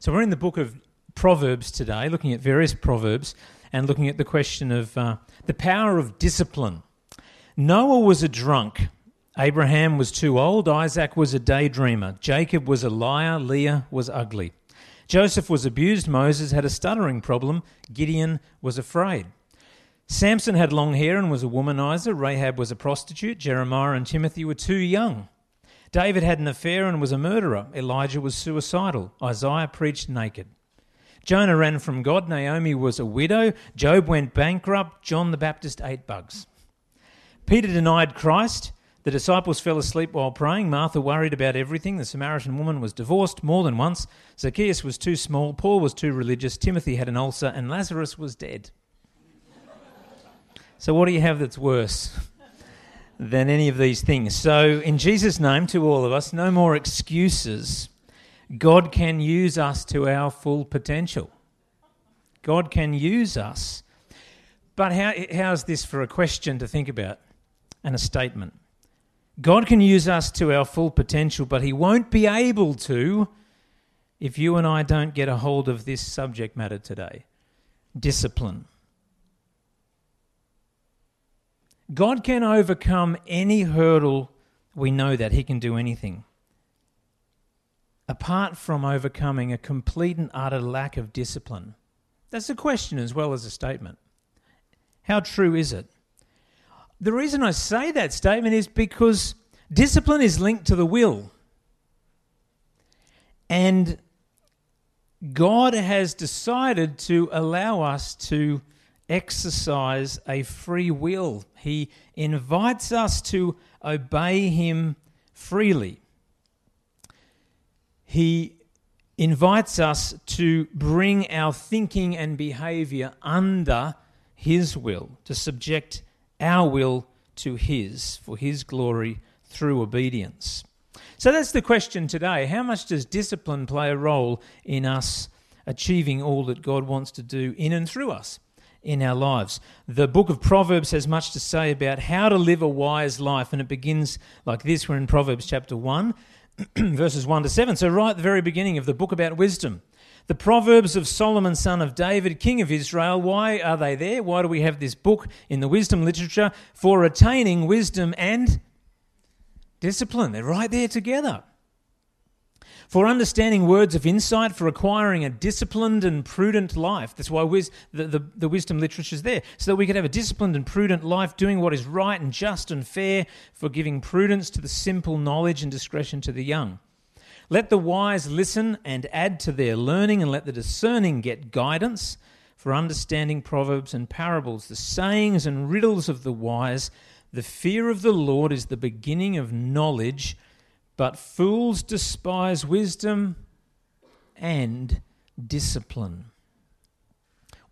So we're in the book of Proverbs today, looking at various proverbs and looking at the question of uh, the power of discipline. Noah was a drunk. Abraham was too old. Isaac was a daydreamer. Jacob was a liar. Leah was ugly. Joseph was abused. Moses had a stuttering problem. Gideon was afraid. Samson had long hair and was a womanizer. Rahab was a prostitute. Jeremiah and Timothy were too young. David had an affair and was a murderer. Elijah was suicidal. Isaiah preached naked. Jonah ran from God. Naomi was a widow. Job went bankrupt. John the Baptist ate bugs. Peter denied Christ. The disciples fell asleep while praying. Martha worried about everything. The Samaritan woman was divorced more than once. Zacchaeus was too small. Paul was too religious. Timothy had an ulcer. And Lazarus was dead. so, what do you have that's worse? Than any of these things. So, in Jesus' name, to all of us, no more excuses. God can use us to our full potential. God can use us. But how, how's this for a question to think about and a statement? God can use us to our full potential, but He won't be able to if you and I don't get a hold of this subject matter today discipline. God can overcome any hurdle. We know that He can do anything. Apart from overcoming a complete and utter lack of discipline. That's a question as well as a statement. How true is it? The reason I say that statement is because discipline is linked to the will. And God has decided to allow us to exercise a free will. He invites us to obey Him freely. He invites us to bring our thinking and behavior under His will, to subject our will to His for His glory through obedience. So that's the question today. How much does discipline play a role in us achieving all that God wants to do in and through us? In our lives. The book of Proverbs has much to say about how to live a wise life, and it begins like this. We're in Proverbs chapter 1, verses 1 to 7. So, right at the very beginning of the book about wisdom. The Proverbs of Solomon, son of David, king of Israel. Why are they there? Why do we have this book in the wisdom literature? For attaining wisdom and discipline. They're right there together for understanding words of insight, for acquiring a disciplined and prudent life. That's why wis- the, the, the wisdom literature is there, so that we could have a disciplined and prudent life, doing what is right and just and fair, for giving prudence to the simple, knowledge and discretion to the young. Let the wise listen and add to their learning, and let the discerning get guidance for understanding proverbs and parables, the sayings and riddles of the wise. The fear of the Lord is the beginning of knowledge but fools despise wisdom and discipline.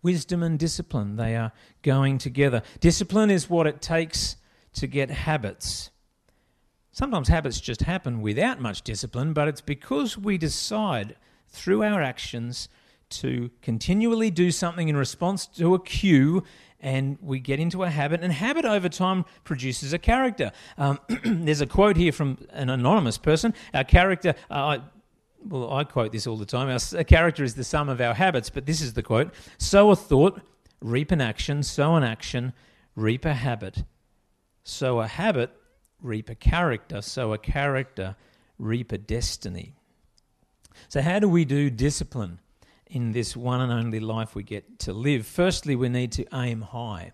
Wisdom and discipline, they are going together. Discipline is what it takes to get habits. Sometimes habits just happen without much discipline, but it's because we decide through our actions to continually do something in response to a cue and we get into a habit, and habit over time produces a character. Um, there's a quote here from an anonymous person. Our character, uh, well, I quote this all the time. Our character is the sum of our habits, but this is the quote: "Sow a thought, reap an action. Sow an action, reap a habit. Sow a habit, reap a character. Sow a character, reap a destiny." So, how do we do discipline? In this one and only life we get to live. Firstly, we need to aim high.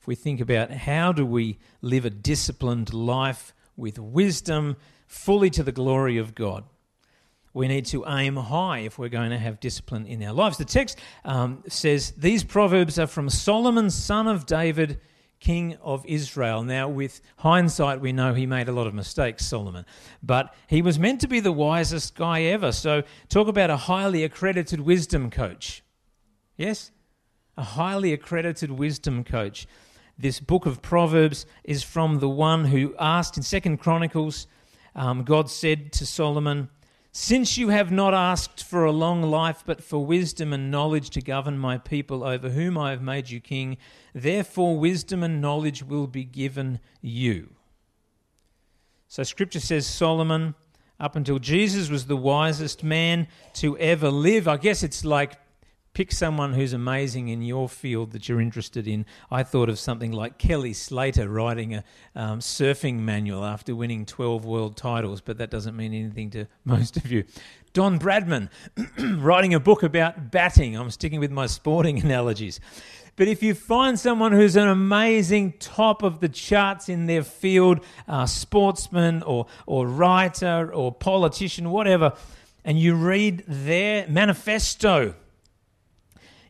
If we think about how do we live a disciplined life with wisdom, fully to the glory of God, we need to aim high if we're going to have discipline in our lives. The text um, says these proverbs are from Solomon, son of David king of Israel. Now, with hindsight, we know he made a lot of mistakes, Solomon, but he was meant to be the wisest guy ever. So, talk about a highly accredited wisdom coach. Yes? A highly accredited wisdom coach. This book of Proverbs is from the one who asked in Second Chronicles, um, God said to Solomon, since you have not asked for a long life, but for wisdom and knowledge to govern my people over whom I have made you king, therefore wisdom and knowledge will be given you. So Scripture says Solomon up until Jesus was the wisest man to ever live. I guess it's like pick someone who's amazing in your field that you're interested in. I thought of something like Kelly Slater writing a um, surfing manual after winning 12 world titles, but that doesn't mean anything to most of you. Don Bradman writing a book about batting. I'm sticking with my sporting analogies. But if you find someone who's an amazing top of the charts in their field, uh, sportsman or, or writer or politician, whatever, and you read their manifesto,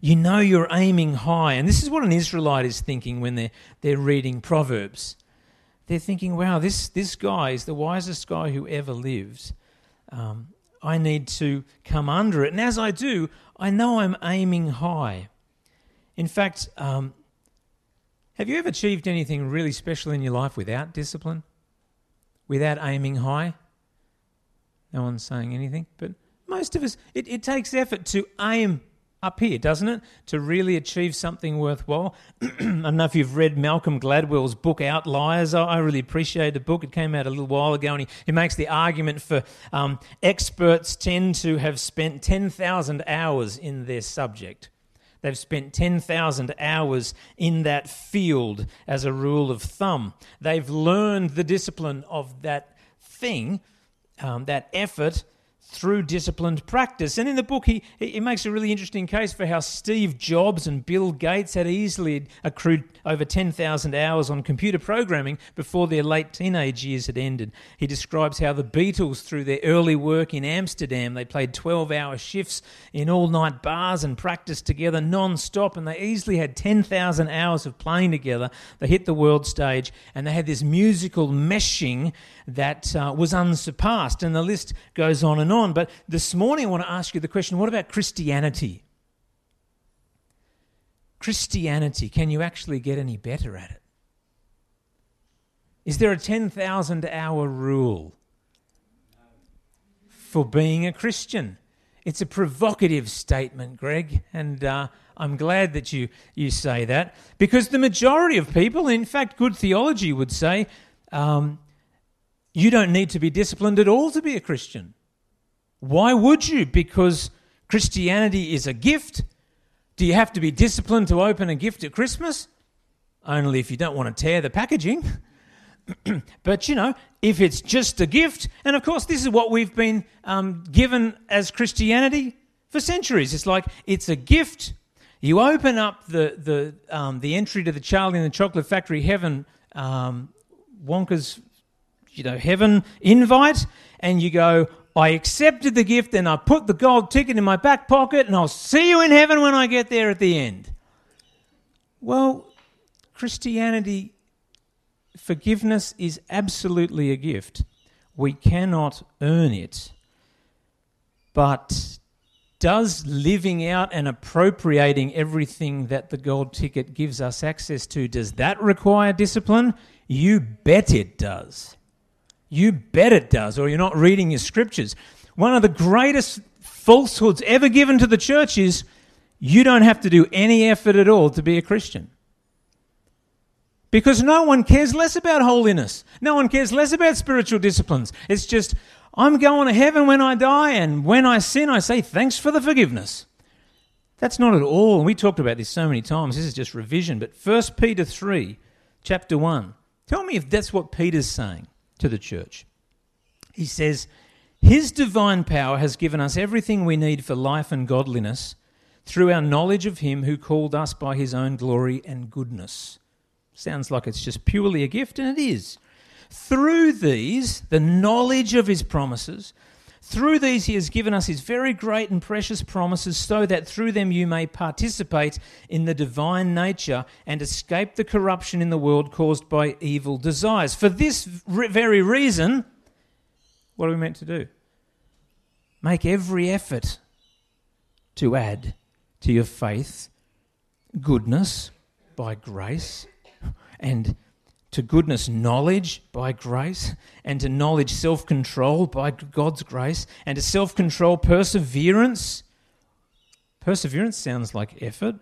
you know you're aiming high. And this is what an Israelite is thinking when they're, they're reading Proverbs. They're thinking, wow, this, this guy is the wisest guy who ever lived. Um, I need to come under it. And as I do, I know I'm aiming high. In fact, um, have you ever achieved anything really special in your life without discipline? Without aiming high? No one's saying anything, but most of us, it, it takes effort to aim up here, doesn't it? To really achieve something worthwhile. I don't know if you've read Malcolm Gladwell's book Outliers. I, really appreciate the book. It came out a little while ago, and he, he makes the argument for um, experts tend to have spent 10,000 hours in their subject. They've spent 10,000 hours in that field as a rule of thumb. They've learned the discipline of that thing, um, that effort, through disciplined practice. And in the book, he, he makes a really interesting case for how Steve Jobs and Bill Gates had easily accrued over 10,000 hours on computer programming before their late teenage years had ended. He describes how the Beatles, through their early work in Amsterdam, they played 12 hour shifts in all night bars and practiced together non stop, and they easily had 10,000 hours of playing together. They hit the world stage, and they had this musical meshing that uh, was unsurpassed. And the list goes on and on. But this morning, I want to ask you the question what about Christianity? Christianity, can you actually get any better at it? Is there a 10,000 hour rule for being a Christian? It's a provocative statement, Greg, and uh, I'm glad that you, you say that because the majority of people, in fact, good theology would say, um, you don't need to be disciplined at all to be a Christian. Why would you? Because Christianity is a gift. Do you have to be disciplined to open a gift at Christmas? Only if you don't want to tear the packaging. but you know, if it's just a gift, and of course, this is what we've been um, given as Christianity for centuries. It's like it's a gift. You open up the the um, the entry to the Charlie and the Chocolate Factory heaven, um, Wonka's you know, heaven invite, and you go, I accepted the gift and I put the gold ticket in my back pocket, and I'll see you in heaven when I get there at the end. Well, Christianity, forgiveness is absolutely a gift. We cannot earn it. But does living out and appropriating everything that the gold ticket gives us access to, does that require discipline? You bet it does. You bet it does, or you're not reading your scriptures. One of the greatest falsehoods ever given to the church is you don't have to do any effort at all to be a Christian. Because no one cares less about holiness. No one cares less about spiritual disciplines. It's just, I'm going to heaven when I die, and when I sin, I say, thanks for the forgiveness. That's not at all. And we talked about this so many times. This is just revision. But 1 Peter 3, chapter 1. Tell me if that's what Peter's saying to the church. He says, His divine power has given us everything we need for life and godliness through our knowledge of Him who called us by His own glory and goodness. Sounds like it's just purely a gift, and it is. Through these, the knowledge of His promises, through these, he has given us his very great and precious promises, so that through them you may participate in the divine nature and escape the corruption in the world caused by evil desires. For this very reason, what are we meant to do? Make every effort to add to your faith goodness by grace and to goodness knowledge by grace, and to knowledge self control by God's grace, and to self control perseverance. Perseverance sounds like effort,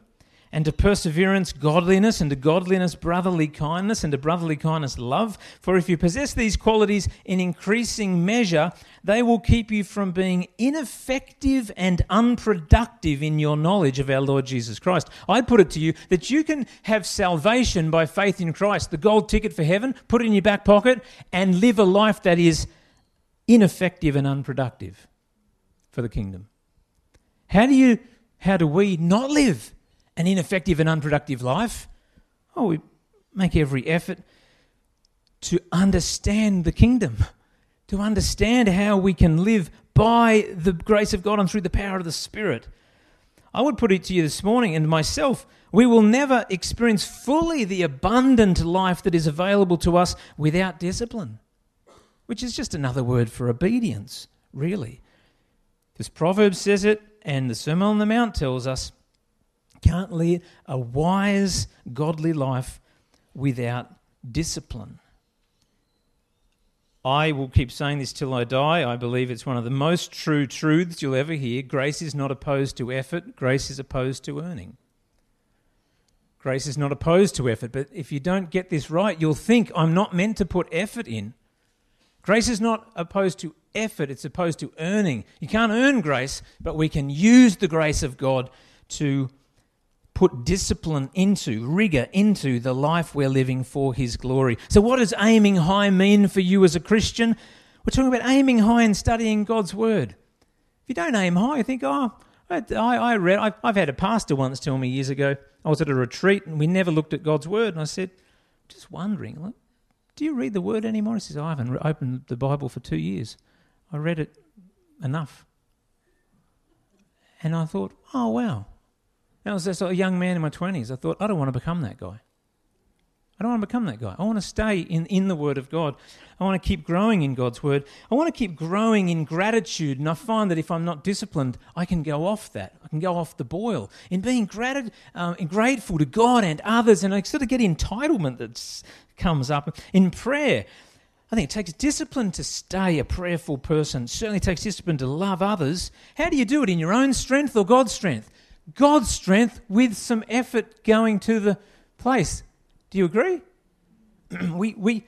and to perseverance, godliness, and to godliness, brotherly kindness, and to brotherly kindness, love. For if you possess these qualities in increasing measure, they will keep you from being ineffective and unproductive in your knowledge of our Lord Jesus Christ. I'd put it to you that you can have salvation by faith in Christ, the gold ticket for heaven, put it in your back pocket, and live a life that is ineffective and unproductive for the kingdom. How do you how do we not live an ineffective and unproductive life? Oh, we make every effort to understand the kingdom, to understand how we can live by the grace of God and through the power of the Spirit. I would put it to you this morning and myself we will never experience fully the abundant life that is available to us without discipline, which is just another word for obedience, really. Because Proverbs says it, and the Sermon on the Mount tells us can't lead a wise, godly life without discipline. I will keep saying this till I die. I believe it's one of the most true truths you'll ever hear. Grace is not opposed to effort, grace is opposed to earning. Grace is not opposed to effort, but if you don't get this right, you'll think I'm not meant to put effort in. Grace is not opposed to effort, it's opposed to earning. You can't earn grace, but we can use the grace of God to put discipline into, rigor into the life we're living for His glory. So, what does aiming high mean for you as a Christian? We're talking about aiming high and studying God's Word. If you don't aim high, you think, oh, I, I read, I've, I've had a pastor once tell me years ago, I was at a retreat and we never looked at God's Word. And I said, just wondering, do you read the Word anymore? He says, I haven't opened the Bible for two years. I read it enough. And I thought, oh, wow. And I was a young man in my 20s. I thought, I don't want to become that guy. I don't want to become that guy. I want to stay in, in the Word of God. I want to keep growing in God's Word. I want to keep growing in gratitude. And I find that if I'm not disciplined, I can go off that. I can go off the boil in being grat- um, grateful to God and others. And I sort of get entitlement that comes up. In prayer, I think it takes discipline to stay a prayerful person. It certainly takes discipline to love others. How do you do it? In your own strength or God's strength? God's strength with some effort going to the place. Do you agree? we, we,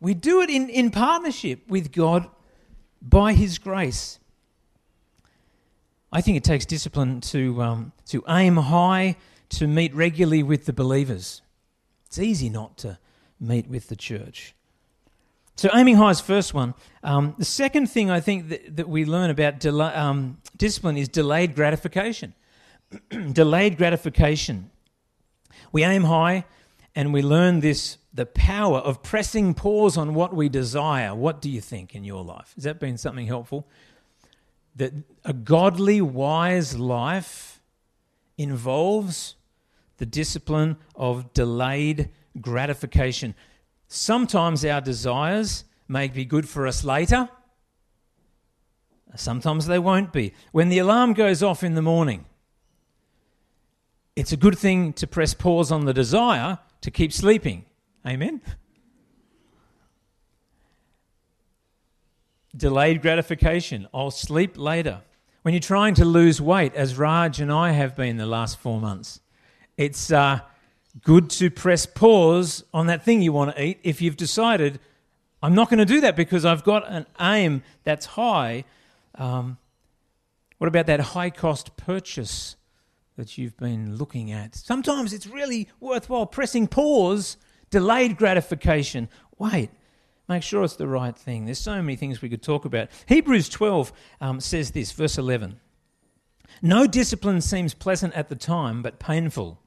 we do it in, in partnership with God by His grace. I think it takes discipline to, um, to aim high, to meet regularly with the believers. It's easy not to meet with the church. So, aiming high is first one. Um, the second thing I think that, that we learn about um, discipline is delayed gratification. delayed gratification. We aim high and we learn this the power of pressing pause on what we desire. What do you think in your life? Has that been something helpful? That a godly, wise life involves the discipline of delayed gratification. Sometimes our desires may be good for us later, sometimes they won't be. When the alarm goes off in the morning, it's a good thing to press pause on the desire to keep sleeping. Amen? Delayed gratification. I'll sleep later. When you're trying to lose weight, as Raj and I have been the last four months, it's uh, good to press pause on that thing you want to eat if you've decided, I'm not going to do that because I've got an aim that's high. Um, what about that high cost purchase that you've been looking at. Sometimes it's really worthwhile pressing pause, delayed gratification. Wait, make sure it's the right thing. There's so many things we could talk about. Hebrews 12 um, says this, verse 11 No discipline seems pleasant at the time, but painful.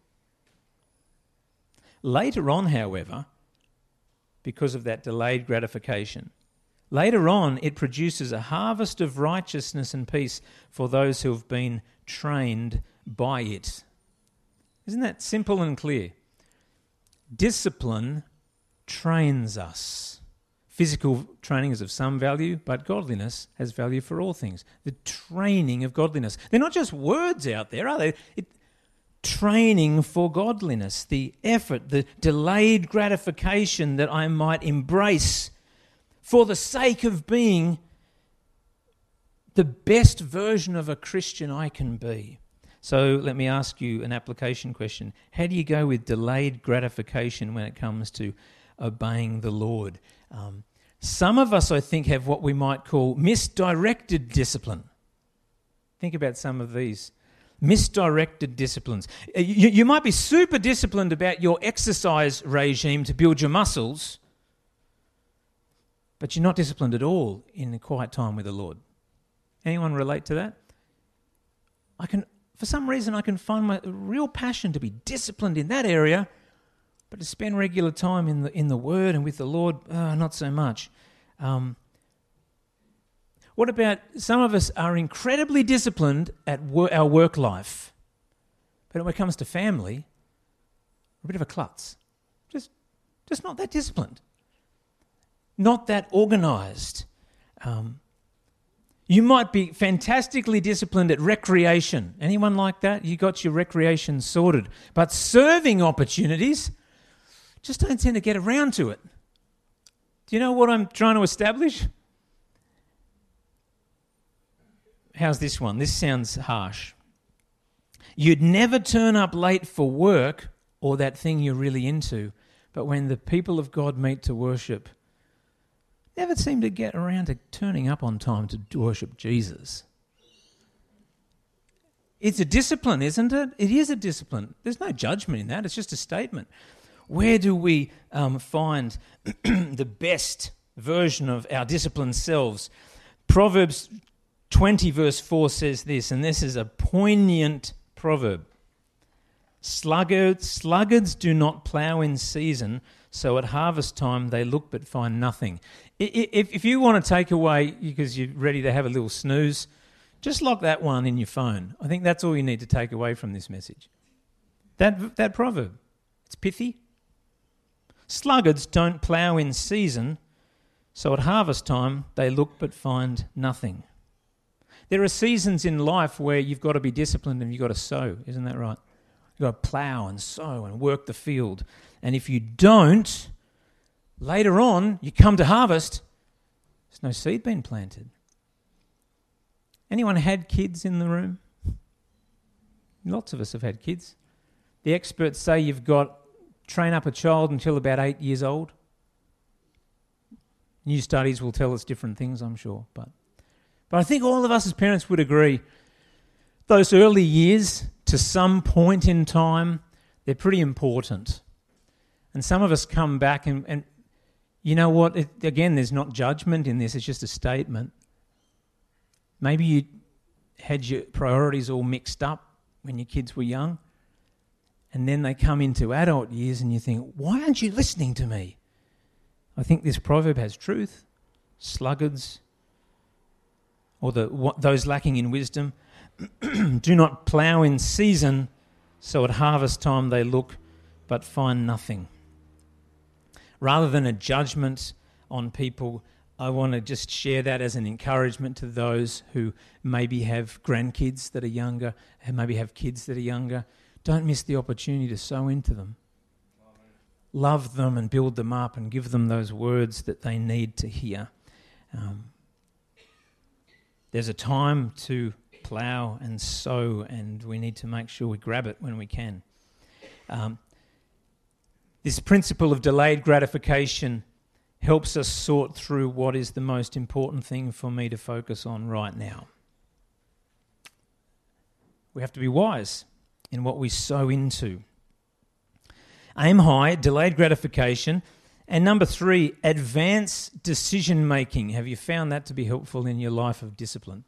Later on, however, because of that delayed gratification, later on it produces a harvest of righteousness and peace for those who have been trained by it. Isn't that simple and clear? Discipline trains us. Physical training is of some value, but godliness has value for all things. The training of godliness. They're not just words out there, are they? It, training for godliness, the effort, the delayed gratification that I might embrace for the sake of being the best version of a Christian I can be. So let me ask you an application question. How do you go with delayed gratification when it comes to obeying the Lord? Um, some of us, I think, have what we might call misdirected discipline. Think about some of these misdirected disciplines. Uh, you, you, might be super disciplined about your exercise regime to build your muscles, but you're not disciplined at all in the quiet time with the Lord. Anyone relate to that? I can, for some reason, I can find my real passion to be disciplined in that area, but to spend regular time in the in the Word and with the Lord, uh, not so much. Um, what about some of us are incredibly disciplined at wor- our work life, but when it comes to family, a bit of a klutz. Just, just not that disciplined, not that organised. Um, you might be fantastically disciplined at recreation. Anyone like that? You got your recreation sorted. But serving opportunities just don't tend to get around to it. Do you know what I'm trying to establish? How's this one? This sounds harsh. You'd never turn up late for work or that thing you're really into, but when the people of God meet to worship, never seem to get around to turning up on time to worship Jesus. It's a discipline, isn't it? It is a discipline. There's no judgment in that, it's just a statement. Where do we um, find the best version of our disciplined selves? Proverbs 20, verse 4 says this, and this is a poignant proverb. Sluggards, sluggards do not plough in season, so at harvest time they look but find nothing. If, if you want to take away because you're ready to have a little snooze, just lock that one in your phone. I think that's all you need to take away from this message. That, that proverb. It's pithy. Sluggards don't plough in season, so at harvest time they look but find nothing. There are seasons in life where you've got to be disciplined and you've got to sow, isn't that right? You've got to plough and sow and work the field. And if you don't, later on, you come to harvest, there's no seed being planted. Anyone had kids in the room? Lots of us have had kids. The experts say you've got train up a child until about eight years old. New studies will tell us different things, I'm sure, but but I think all of us as parents would agree those early years, to some point in time, they're pretty important. And some of us come back and, and you know what? It, again, there's not judgment in this, it's just a statement. Maybe you had your priorities all mixed up when your kids were young, and then they come into adult years and you think, why aren't you listening to me? I think this proverb has truth. Sluggards, or the, what, those lacking in wisdom, do not plough in season, so at harvest time they look but find nothing rather than a judgment on people, I want to just share that as an encouragement to those who maybe have grandkids that are younger and maybe have kids that are younger. Don't miss the opportunity to sow into them. Love them and build them up and give them those words that they need to hear. Um, there's a time to plough and sow, and we need to make sure we grab it when we can. Um, this principle of delayed gratification helps us sort through what is the most important thing for me to focus on right now. We have to be wise in what we sow into. Aim high, delayed gratification. And number three, advanced decision making. Have you found that to be helpful in your life of discipline?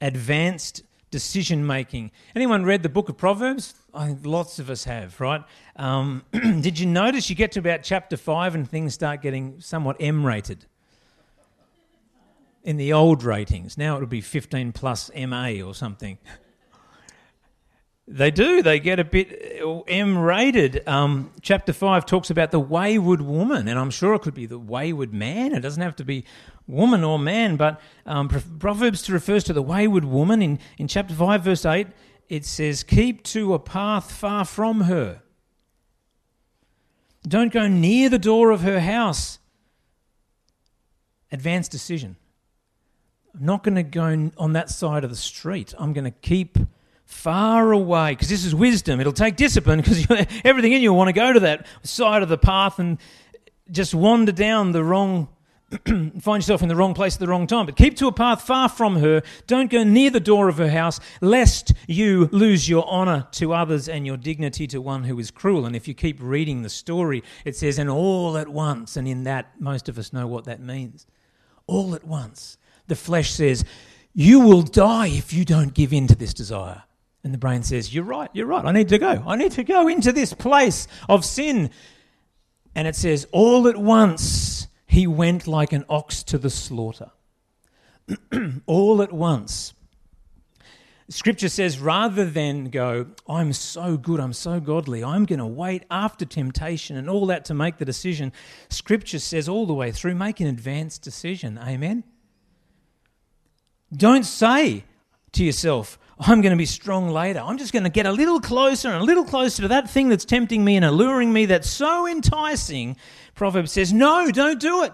Advanced decision making. Anyone read the book of Proverbs? I think lots of us have, right? Um, did you notice you get to about chapter 5 and things start getting somewhat M rated? In the old ratings. Now it would be 15 plus MA or something. They do. They get a bit uh, M rated. Um, chapter 5 talks about the wayward woman, and I'm sure it could be the wayward man. It doesn't have to be woman or man, but um, Proverbs refers to the wayward woman. In, in chapter 5, verse 8, it says, Keep to a path far from her. Don't go near the door of her house. Advanced decision. I'm not going to go on that side of the street. I'm going to keep far away, because this is wisdom. It'll take discipline because everything in you will want to go to that side of the path and just wander down the wrong find yourself in the wrong place at the wrong time. But keep to a path far from her. Don't go near the door of her house, lest you lose your honour to others and your dignity to one who is cruel. And if you keep reading the story, it says, and all at once. And in that, most of us know what that means. All at once. The flesh says, You will die if you don't give in to this desire. And the brain says, You're right, you're right. I need to go. I need to go into this place of sin. And it says, All at once he went like an ox to the slaughter. All at once. Scripture says rather than go, I'm so good, I'm so godly, I'm going to wait after temptation and all that to make the decision, Scripture says all the way through, make an advanced decision. Amen? Don't say to yourself, I'm going to be strong later. I'm just going to get a little closer and a little closer to that thing that's tempting me and alluring me that's so enticing. Proverbs says, No, don't do it.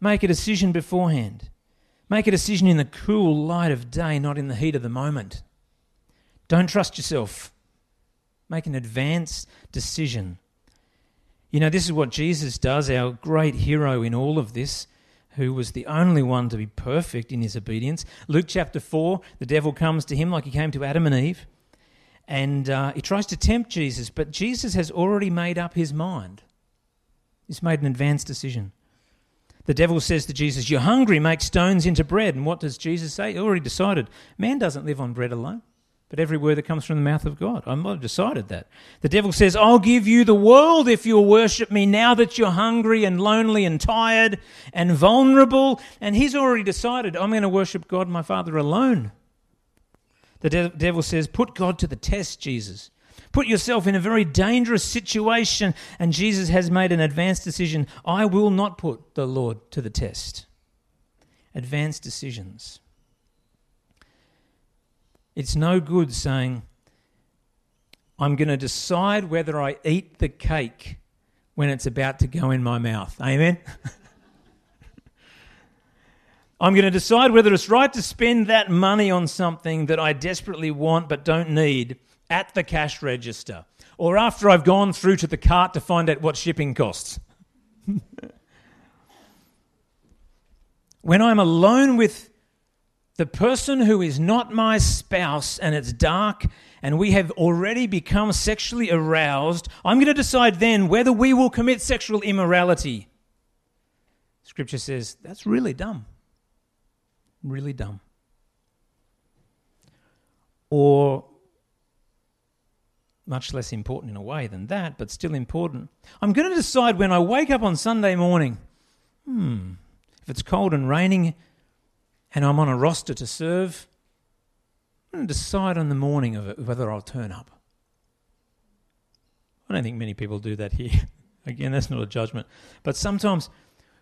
Make a decision beforehand. Make a decision in the cool light of day, not in the heat of the moment. Don't trust yourself. Make an advanced decision. You know, this is what Jesus does, our great hero in all of this who was the only one to be perfect in his obedience. Luke chapter 4, the devil comes to him like he came to Adam and Eve, and uh, he tries to tempt Jesus, but Jesus has already made up his mind. He's made an advanced decision. The devil says to Jesus, You're hungry, make stones into bread. And what does Jesus say? He already decided. Man doesn't live on bread alone but every word that comes from the mouth of God. I've decided that. The devil says, I'll give you the world if you'll worship me now that you're hungry and lonely and tired and vulnerable. And he's already decided, I'm going to worship God, my Father, alone. The de- devil says, Put God to the test, Jesus. Put yourself in a very dangerous situation. And Jesus has made an advanced decision I will not put the Lord to the test. Advanced decisions. It's no good saying, I'm going to decide whether I eat the cake when it's about to go in my mouth. Amen? I'm going to decide whether it's right to spend that money on something that I desperately want but don't need at the cash register or after I've gone through to the cart to find out what shipping costs. when I'm alone with the person who is not my spouse and it's dark and we have already become sexually aroused, I'm going to decide then whether we will commit sexual immorality. Scripture says that's really dumb. Really dumb. Or much less important in a way than that, but still important. I'm going to decide when I wake up on Sunday morning, hmm, if it's cold and raining, and I'm on a roster to serve, I'm going to decide on the morning of it whether I'll turn up. I don't think many people do that here. Again, that's not a judgment. But sometimes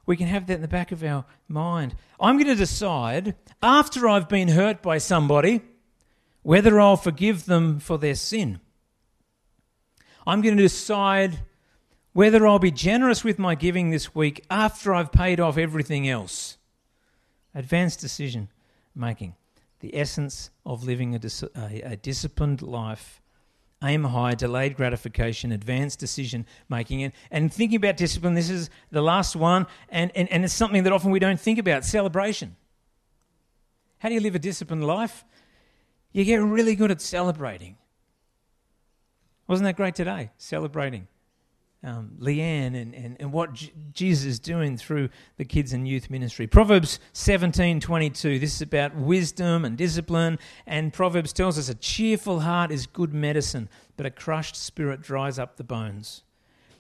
we can have that in the back of our mind. I'm going to decide after I've been hurt by somebody whether I'll forgive them for their sin. I'm going to decide whether I'll be generous with my giving this week after I've paid off everything else. Advanced decision making, the essence of living a, dis- a, a disciplined life. Aim high, delayed gratification, advanced decision making. And, and thinking about discipline, this is the last one, and, and, and it's something that often we don't think about celebration. How do you live a disciplined life? You get really good at celebrating. Wasn't that great today? Celebrating um, Leanne and, and, and what J- Jesus is doing through the kids and youth ministry. Proverbs 17 22, this is about wisdom and discipline. And Proverbs tells us a cheerful heart is good medicine, but a crushed spirit dries up the bones.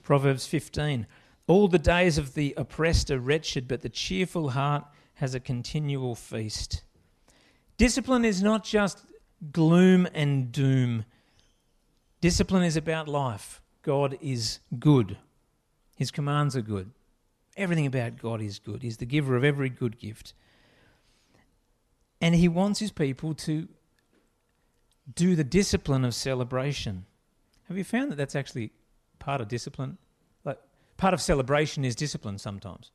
Proverbs 15, all the days of the oppressed are wretched, but the cheerful heart has a continual feast. Discipline is not just gloom and doom. Discipline is about life. God is good. His commands are good. Everything about God is good. He's the giver of every good gift. And He wants His people to do the discipline of celebration. Have you found that that's actually part of discipline? Like part of celebration is discipline sometimes.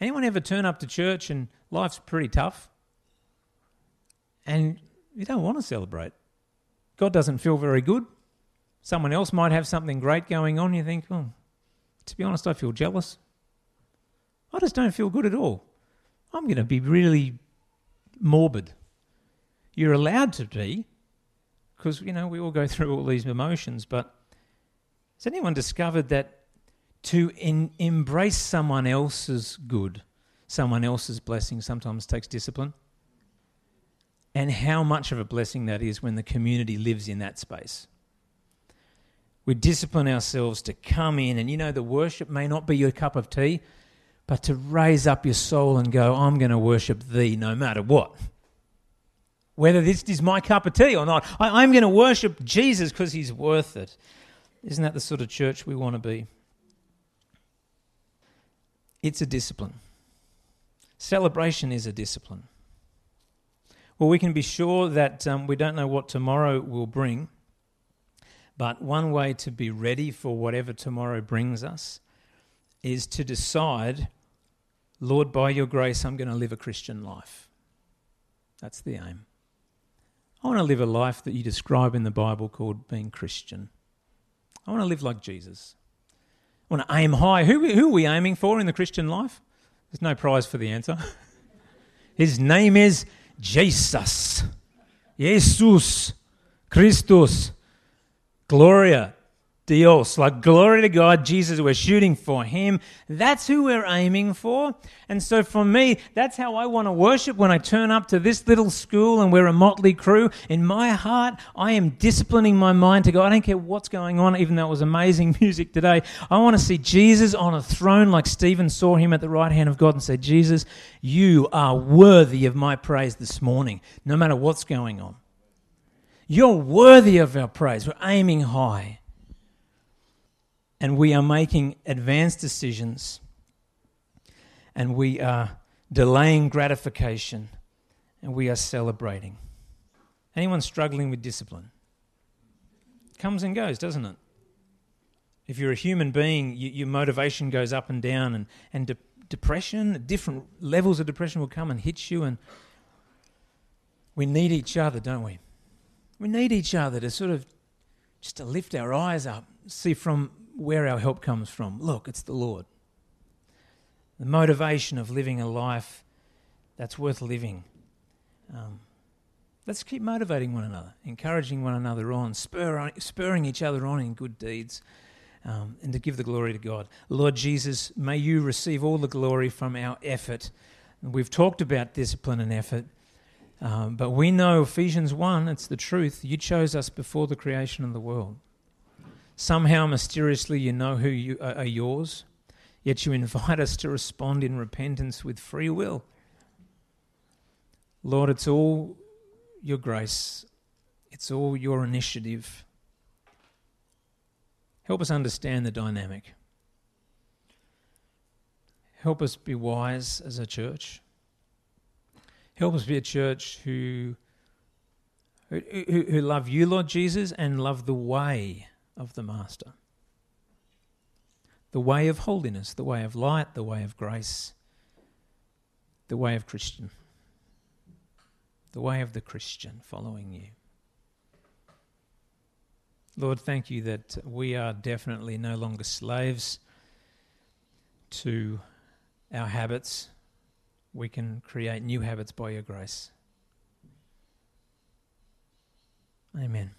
Anyone ever turn up to church and life's pretty tough? And You don't want to celebrate. God doesn't feel very good. Someone else might have something great going on. You think, oh, to be honest, I feel jealous. I just don't feel good at all. I'm going to be really morbid. You're allowed to be, because, you know, we all go through all these emotions, but has anyone discovered that to in, embrace someone else's good, someone else's blessing, sometimes takes discipline? And how much of a blessing that is when the community lives in that space. We discipline ourselves to come in, and you know, the worship may not be your cup of tea, but to raise up your soul and go, I'm going to worship thee no matter what. Whether this is my cup of tea or not, I, am going to worship Jesus because he's worth it. Isn't that the sort of church we want to be? It's a discipline. Celebration is a discipline. Well, we can be sure that um, we don't know what tomorrow will bring, but one way to be ready for whatever tomorrow brings us is to decide, Lord, by your grace, I'm going to live a Christian life. That's the aim. I want to live a life that you describe in the Bible called being Christian. I want to live like Jesus. I want to aim high. Who, who are we aiming for in the Christian life? There's no prize for the answer. His name is Jesus. Jesus. Christus. Gloria. Dios, like glory to God, Jesus, we're shooting for Him. That's who we're aiming for. And so for me, that's how I want to worship when I turn up to this little school and we're a motley crew. In my heart, I am disciplining my mind to go, I don't care what's going on, even though it was amazing music today. I want to see Jesus on a throne like Stephen saw him at the right hand of God and say, Jesus, you are worthy of my praise this morning, no matter what's going on. You're worthy of our praise. We're aiming high and we are making advanced decisions and we are delaying gratification and we are celebrating. Anyone struggling with discipline? Comes and goes, doesn't it? If you're a human being, you, your motivation goes up and down, and, and de- depression, different levels of depression will come and hit you. And we need each other, don't we? We need each other to sort of just to lift our eyes up, see from where our help comes from. Look, it's the Lord. The motivation of living a life that's worth living. Um, let's keep motivating one another, encouraging one another on, spur, spurring each other on in good deeds, um, and to give the glory to God. Lord Jesus, may you receive all the glory from our effort. We've talked about discipline and effort. Um, but we know Ephesians 1, it's the truth. You chose us before the creation of the world. Somehow, mysteriously, you know who you are yours, yet you invite us to respond in repentance with free will. Lord, it's all your grace, it's all your initiative. Help us understand the dynamic. Help us be wise as a church. Help us be a church who, who, who love you, Lord Jesus, and love the way of the Master. The way of holiness, the way of light, the way of grace, the way of Christian, the way of the Christian following you. Lord, thank you that we are definitely no longer slaves to our habits. We can create new habits by your grace. Amen.